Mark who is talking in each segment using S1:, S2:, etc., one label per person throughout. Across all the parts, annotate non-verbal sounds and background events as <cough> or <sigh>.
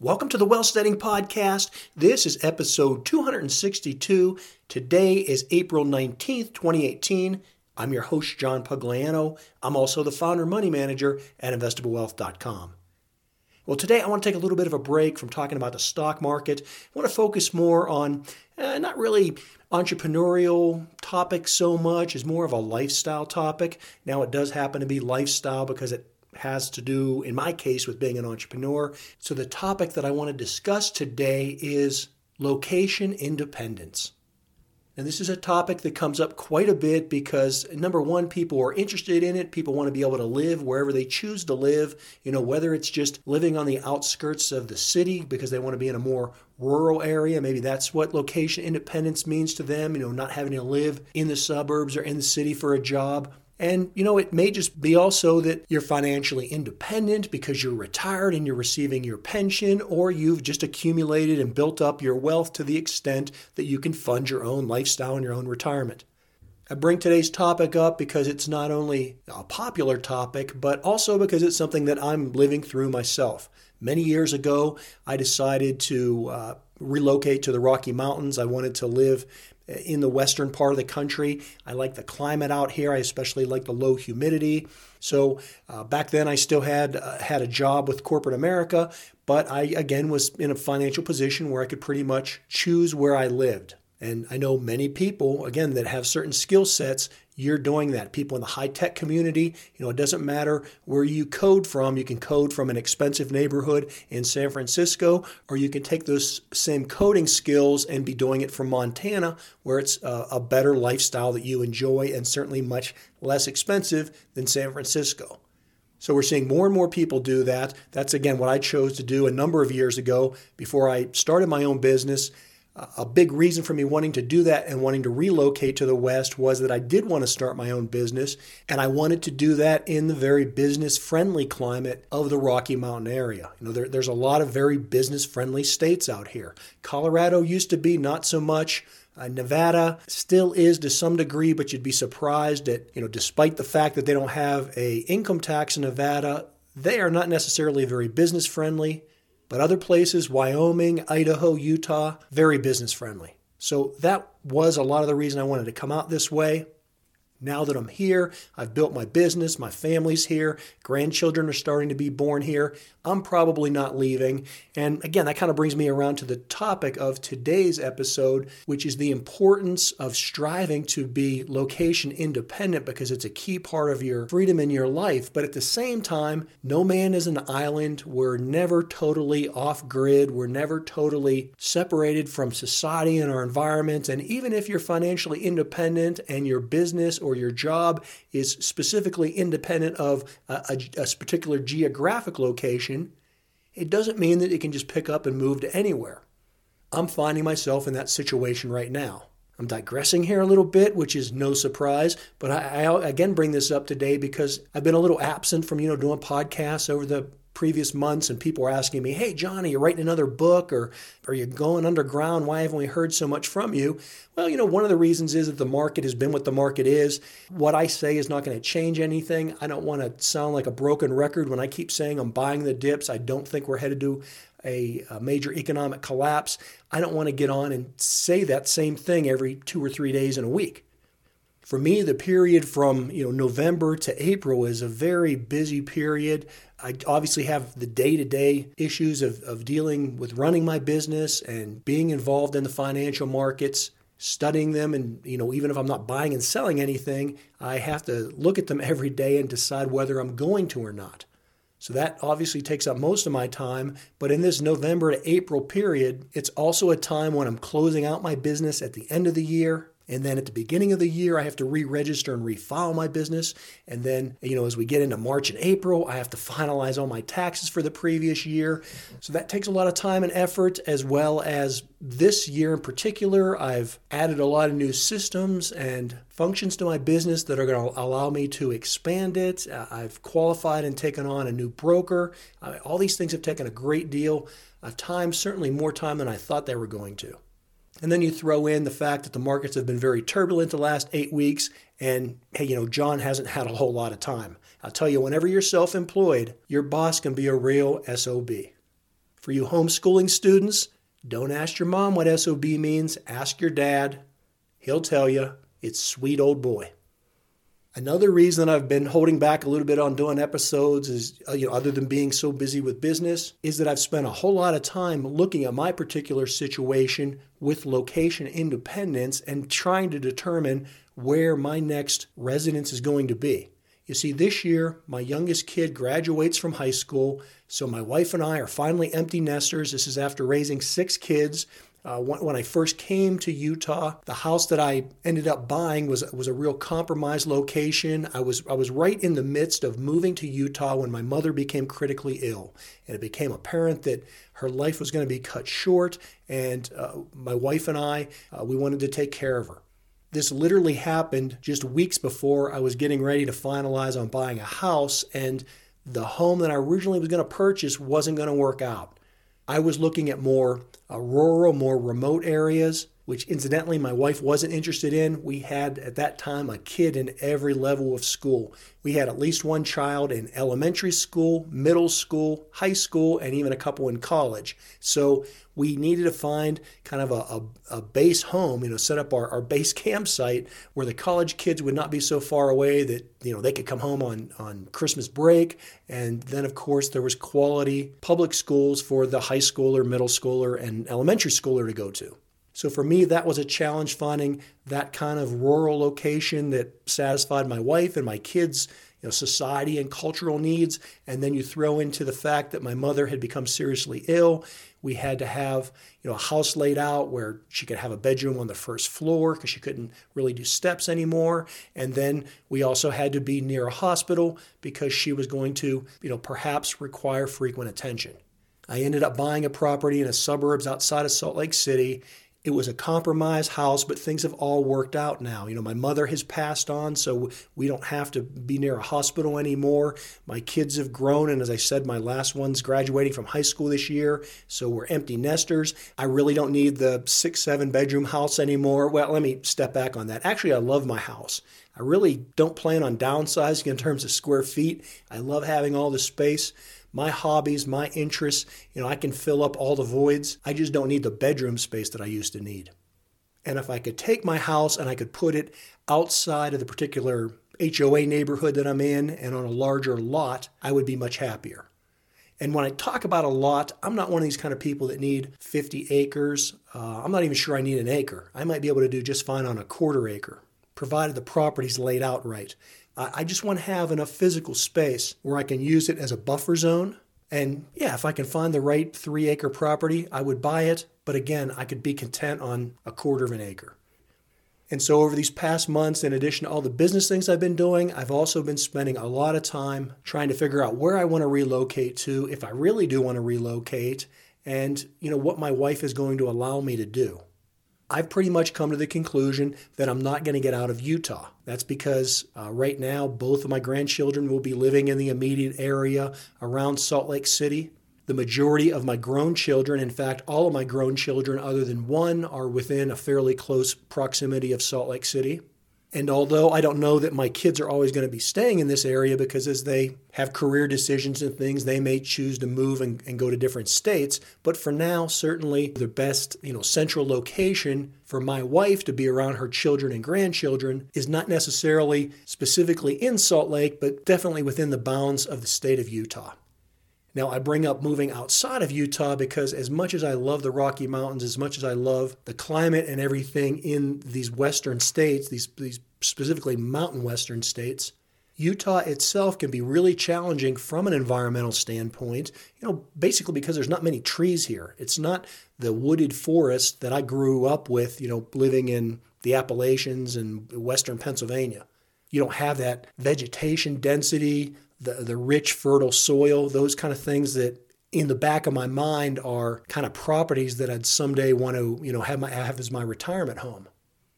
S1: Welcome to the Wealthsteading Podcast. This is episode 262. Today is April 19th, 2018. I'm your host, John Pugliano. I'm also the founder and money manager at investablewealth.com. Well, today I want to take a little bit of a break from talking about the stock market. I want to focus more on uh, not really entrepreneurial topics so much as more of a lifestyle topic. Now, it does happen to be lifestyle because it has to do, in my case, with being an entrepreneur. So, the topic that I want to discuss today is location independence. And this is a topic that comes up quite a bit because, number one, people are interested in it. People want to be able to live wherever they choose to live, you know, whether it's just living on the outskirts of the city because they want to be in a more rural area. Maybe that's what location independence means to them, you know, not having to live in the suburbs or in the city for a job. And, you know, it may just be also that you're financially independent because you're retired and you're receiving your pension, or you've just accumulated and built up your wealth to the extent that you can fund your own lifestyle and your own retirement. I bring today's topic up because it's not only a popular topic, but also because it's something that I'm living through myself. Many years ago, I decided to uh, relocate to the Rocky Mountains. I wanted to live in the western part of the country. I like the climate out here. I especially like the low humidity. So uh, back then, I still had uh, had a job with corporate America, but I again was in a financial position where I could pretty much choose where I lived. And I know many people, again, that have certain skill sets, you're doing that. People in the high tech community, you know, it doesn't matter where you code from. You can code from an expensive neighborhood in San Francisco, or you can take those same coding skills and be doing it from Montana, where it's a, a better lifestyle that you enjoy and certainly much less expensive than San Francisco. So we're seeing more and more people do that. That's again what I chose to do a number of years ago before I started my own business a big reason for me wanting to do that and wanting to relocate to the West was that I did want to start my own business, and I wanted to do that in the very business friendly climate of the Rocky Mountain area. You know, there, there's a lot of very business friendly states out here. Colorado used to be not so much. Uh, Nevada still is to some degree, but you'd be surprised that, you know, despite the fact that they don't have a income tax in Nevada, they are not necessarily very business friendly. But other places, Wyoming, Idaho, Utah, very business friendly. So that was a lot of the reason I wanted to come out this way. Now that I'm here, I've built my business, my family's here, grandchildren are starting to be born here. I'm probably not leaving. And again, that kind of brings me around to the topic of today's episode, which is the importance of striving to be location independent because it's a key part of your freedom in your life. But at the same time, no man is an island. We're never totally off grid. We're never totally separated from society and our environment. And even if you're financially independent and your business or your job is specifically independent of a, a, a particular geographic location, it doesn't mean that it can just pick up and move to anywhere. I'm finding myself in that situation right now. I'm digressing here a little bit, which is no surprise, but I, I, again bring this up today because I've been a little absent from you know doing podcasts over the previous months, and people were asking me, "Hey, John, are you writing another book, or are you going underground? Why haven't we heard so much from you?" Well, you know, one of the reasons is that the market has been what the market is. What I say is not going to change anything. I don't want to sound like a broken record when I keep saying I'm buying the dips. I don't think we're headed to a, a, major economic collapse. I don't want to get on and say that same thing every two or three days in a week. For me, the period from you know November to April is a very busy period. I obviously have the day to day issues of, of dealing with running my business and being involved in the financial markets, studying them. And, you know, even if I'm not buying and selling anything, I have to look at them <laughs> every day and decide whether I'm going to or not. So that obviously takes up most of my time. But in this November to April period, it's also a time when I'm closing out my business at the end of the year. And then at the beginning of the year, I have to re register and refile my business. And then, you know, as we get into March and April, I have to finalize all my taxes for the previous year. So that takes a lot of time and effort, as well as this year in particular, I've added a lot of new systems and functions to my business that are going to allow me to expand it. Uh, I've qualified and taken on a new broker. Uh, all these things have taken a great deal of time, certainly more time than I thought they were going to. And then you throw in the fact that the markets have been very turbulent the last eight weeks. And hey, you know, John hasn't had a whole lot of time. I'll tell you, whenever you're self employed, your boss can be a real SOB. For you homeschooling students, don't ask your mom what SOB means, ask your dad. He'll tell you. It's sweet old boy. Another reason I've been holding back a little bit on doing episodes is, uh, you know, other than being so busy with business, is that I've spent a whole lot of time looking at my particular situation with location independence and trying to determine where my next residence is going to be. You see, this year, my youngest kid graduates from high school, so my wife and I are finally empty nesters. This is after raising six kids uh, when, I first came to Utah, the house that I ended up buying was was a real compromised location. I was I was right in the midst of moving to Utah when my mother became critically ill, and it became apparent that her life was going to be cut short. And uh, my wife and I, uh, we wanted to take care of her. This literally happened just weeks before I was getting ready to finalize on buying a house, and the home that I originally was going to purchase wasn't going to work out. I was looking at more uh, rural, more remote areas, which incidentally my wife wasn't interested in. We had at that time a kid in every level of school. We had at least one child in elementary school, middle school, high school, and even a couple in college. So we needed to find kind of a, a, a base home, you know, set up our, our base <laughs> campsite where the college kids would not be so far away that, you know, they could come home on, on Christmas break. And then, of course, there was quality public schools for the high schooler, middle schooler, and elementary schooler to go to. So for me, that was a challenge finding that kind of rural location that satisfied my wife and my kids' you know, society and cultural needs. And then you throw into the fact that my mother had become seriously ill we had to have you know a house laid out where she could have a bedroom on the first floor because she couldn't really do steps anymore. And then we also had to be near a hospital because she was going to you know perhaps require frequent attention. I ended up buying a property in the suburbs outside of Salt Lake City it was a compromised house, but things have all worked out now. You know, my mother has passed on, so we don't have to be near a hospital anymore. My kids have grown, and as I said, my last one's graduating from high school this year, so we're empty nesters. I really don't need the six, seven bedroom house anymore. Well, let me step back on that. Actually, I love my house. I really don't plan on downsizing in terms of square feet. I love having all the space my hobbies, my interests, you know, I can fill up all the voids. I just don't need the bedroom space that I used to need. And if I could take my house and I could put it outside of the particular HOA neighborhood that I'm in and on a larger lot, I would be much happier. And when I talk about a lot, I'm not one of these kind of people that need 50 acres. Uh, I'm not even sure I need an acre. I might be able to do just fine on a quarter acre, provided the property's laid out right. I just want to have enough physical space where I can use it as a buffer zone. And yeah, if I can find the right three acre property, I would buy it. But again, I could be content on a quarter of an acre. And so, over these past months, in addition to all the business things I've been doing, I've also been spending a lot of time trying to figure out where I want to relocate to, if I really do want to relocate, and you know what my wife is going to allow me to do. I've pretty much come to the conclusion that I'm not going to get out of Utah. That's because uh, right now, both of my grandchildren will be living in the immediate area around Salt Lake City. The majority of my grown children, in fact, all of my grown children, other than one, are within a fairly close proximity of Salt Lake City. And although I don't know that my kids are always going to be staying in this area because as they have career decisions and things, they may choose to move and, and, go to different states. But for now, certainly the best, you know, central location for my wife to be around her children and grandchildren is not necessarily specifically in Salt Lake, but definitely within the bounds of the state of Utah. Now, I bring up moving outside of Utah because, as much as I love the Rocky Mountains, as much as I love the climate and everything in these western states, these, these specifically mountain western states, Utah itself can be really challenging from an environmental standpoint, you know, basically because there's not many trees here. It's not the wooded forest that I grew up with, you know, living in the Appalachians and western Pennsylvania. You don't have that vegetation density, the, the rich, fertile soil, those kind of things that in the back of my mind are kind of properties that I'd someday want to, you know, have, my, have as my retirement home.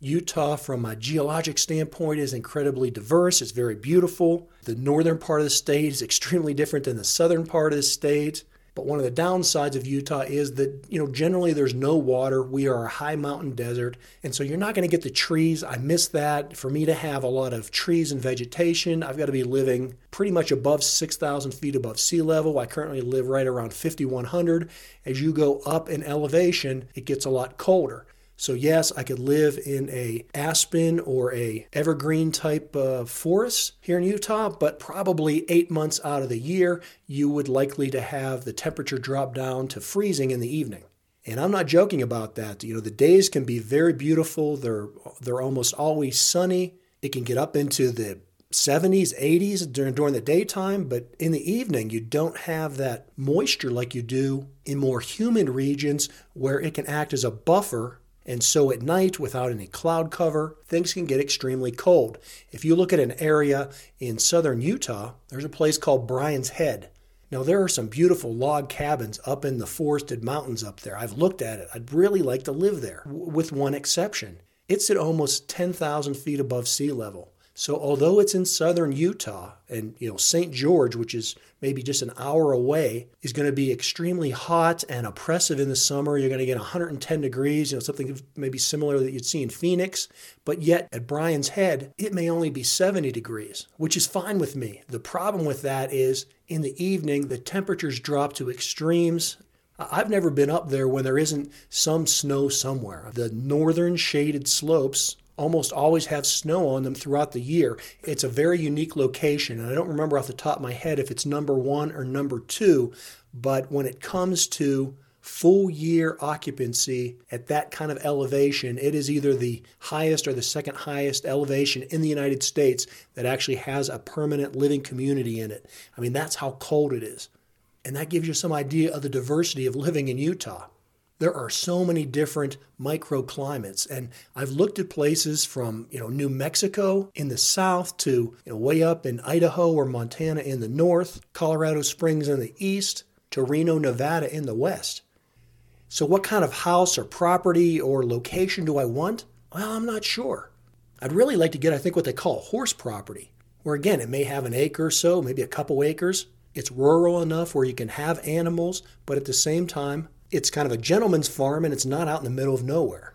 S1: Utah, from a geologic standpoint, is incredibly diverse. It's very beautiful. The northern part of the state is extremely different than the southern part of the state. But one of the downsides of Utah is that, you know, generally there's no water. We are a high mountain desert. And so you're not going to get the trees. I miss that. For me to have a lot of trees and vegetation, I've got to be living pretty much above 6,000 feet above sea level. I currently live right around 5,100. As you go up in elevation, it gets a lot colder. So yes, I could live in a aspen or a evergreen type of forest here in Utah, but probably 8 months out of the year you would likely to have the temperature drop down to freezing in the evening. And I'm not joking about that. You know, the days can be very beautiful. They're they're almost always sunny. It can get up into the 70s, 80s during, during the daytime, but in the evening, you don't have that moisture like you do in more humid regions where it can act as a buffer and so at night, without any cloud cover, things can get extremely cold. If you look at an area in southern Utah, there's a place called Brian's Head. Now, there are some beautiful log cabins up in the forested mountains up there. I've looked at it. I'd really like to live there, with one exception. It's at almost 10,000 feet above sea level. So although it's in southern Utah and you know St. George, which is maybe just an hour away, is going to be extremely hot and oppressive in the summer. You're going to get 110 degrees, you know, something maybe similar that you'd see in Phoenix. But yet at Brian's Head, it may only be 70 degrees, which is fine with me. The problem with that is in the evening, the temperatures drop to extremes I've never been up there when there isn't some snow somewhere. The northern shaded slopes almost always have snow on them throughout the year. It's a very unique location, and I don't remember off the top of my head if it's number one or number two, but when it comes to full year occupancy at that kind of elevation, it is either the highest or the second highest elevation in the United States that actually has a permanent living community in it. I mean, that's how cold it is. And that gives you some idea of the diversity of living in Utah. There are so many different microclimates, and I've looked at places from you know New Mexico in the south to you know way up in Idaho or Montana in the north, Colorado Springs in the east, to Reno, Nevada in the west. So, what kind of house or property or location do I want? Well, I'm not sure. I'd really like to get, I think, what they call horse property, where again, it may have an acre or so, maybe a couple acres. It's rural enough where you can have animals, but at the same time, it's kind of a gentleman's farm and it's not out in the middle of nowhere.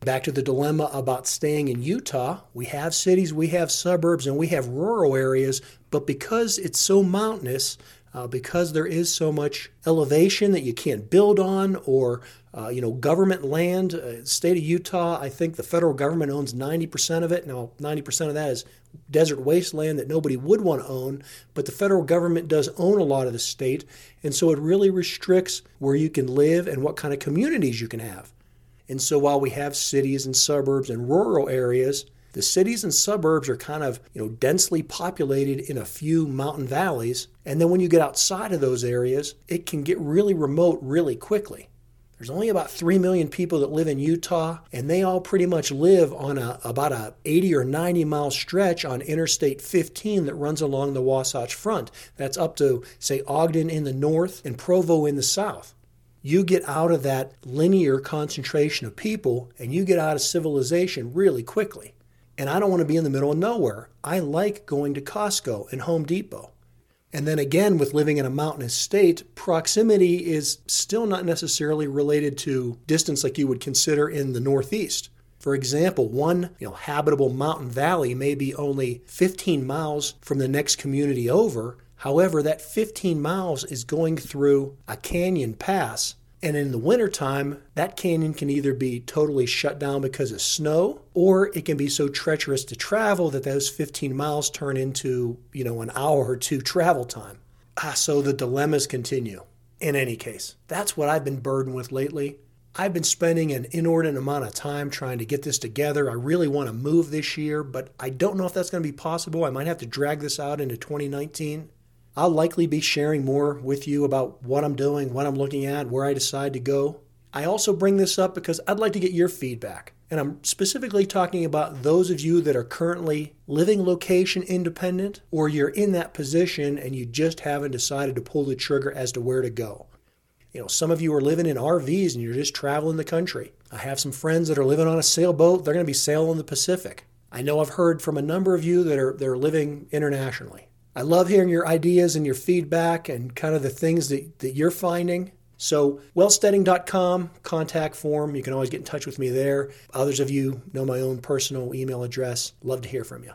S1: Back to the dilemma about staying in Utah, we have cities, we have suburbs, and we have rural areas, but because it's so mountainous, uh, because there is so much elevation that you can't build on or uh, you know government land uh, state of utah i think the federal government owns 90% of it. Now 90% of that is desert wasteland that nobody would want to own but the federal government does own a lot of the state. And so it really restricts where you can live and what kind of communities you can have. And so while we have cities and suburbs and rural areas the cities and suburbs are kind of, you know, densely populated in a few mountain valleys, and then when you get outside of those areas, it can get really remote really quickly. There's only about 3 million people that live in Utah, and they all pretty much live on a, about a 80 or 90 mile stretch on Interstate 15 that runs along the Wasatch Front. That's up to, say, Ogden in the north and Provo in the south. You get out of that linear concentration of people and you get out of civilization really quickly. And I don't want to be in the middle of nowhere. I like going to Costco and Home Depot. And then again, with living in a mountainous state, proximity is still not necessarily related to distance like you would consider in the Northeast. For example, one you know, habitable mountain valley may be only 15 miles from the next community over. However, that 15 miles is going through a canyon pass and in the wintertime, that canyon can either be totally shut down because of snow, or it can be so treacherous to travel that those 15 miles turn into, you know, an hour or two travel time. Ah, so the dilemmas continue. In any case, that's what I've been burdened with lately. I've been spending an inordinate amount of time trying to get this together. I really want to move this year, but I don't know if that's going to be possible. I might have to drag this out into 2019. I'll likely be sharing more with you about what I'm doing, what I'm looking at, where I decide to go. I also bring this up because I'd like to get your feedback. And I'm specifically talking about those of you that are currently living location independent or you're in that position and you just haven't decided to pull the trigger as to where to go. You know, some of you are living in RVs and you're just traveling the country. I have some friends that are living on a sailboat, they're going to be sailing the Pacific. I know I've heard from a number of you that are they're living internationally. I love hearing your ideas and your feedback and kind of the things that, that you're finding. So, wealthsteading.com, contact form. You can always get in touch with me there. Others of you know my own personal email address. Love to hear from you.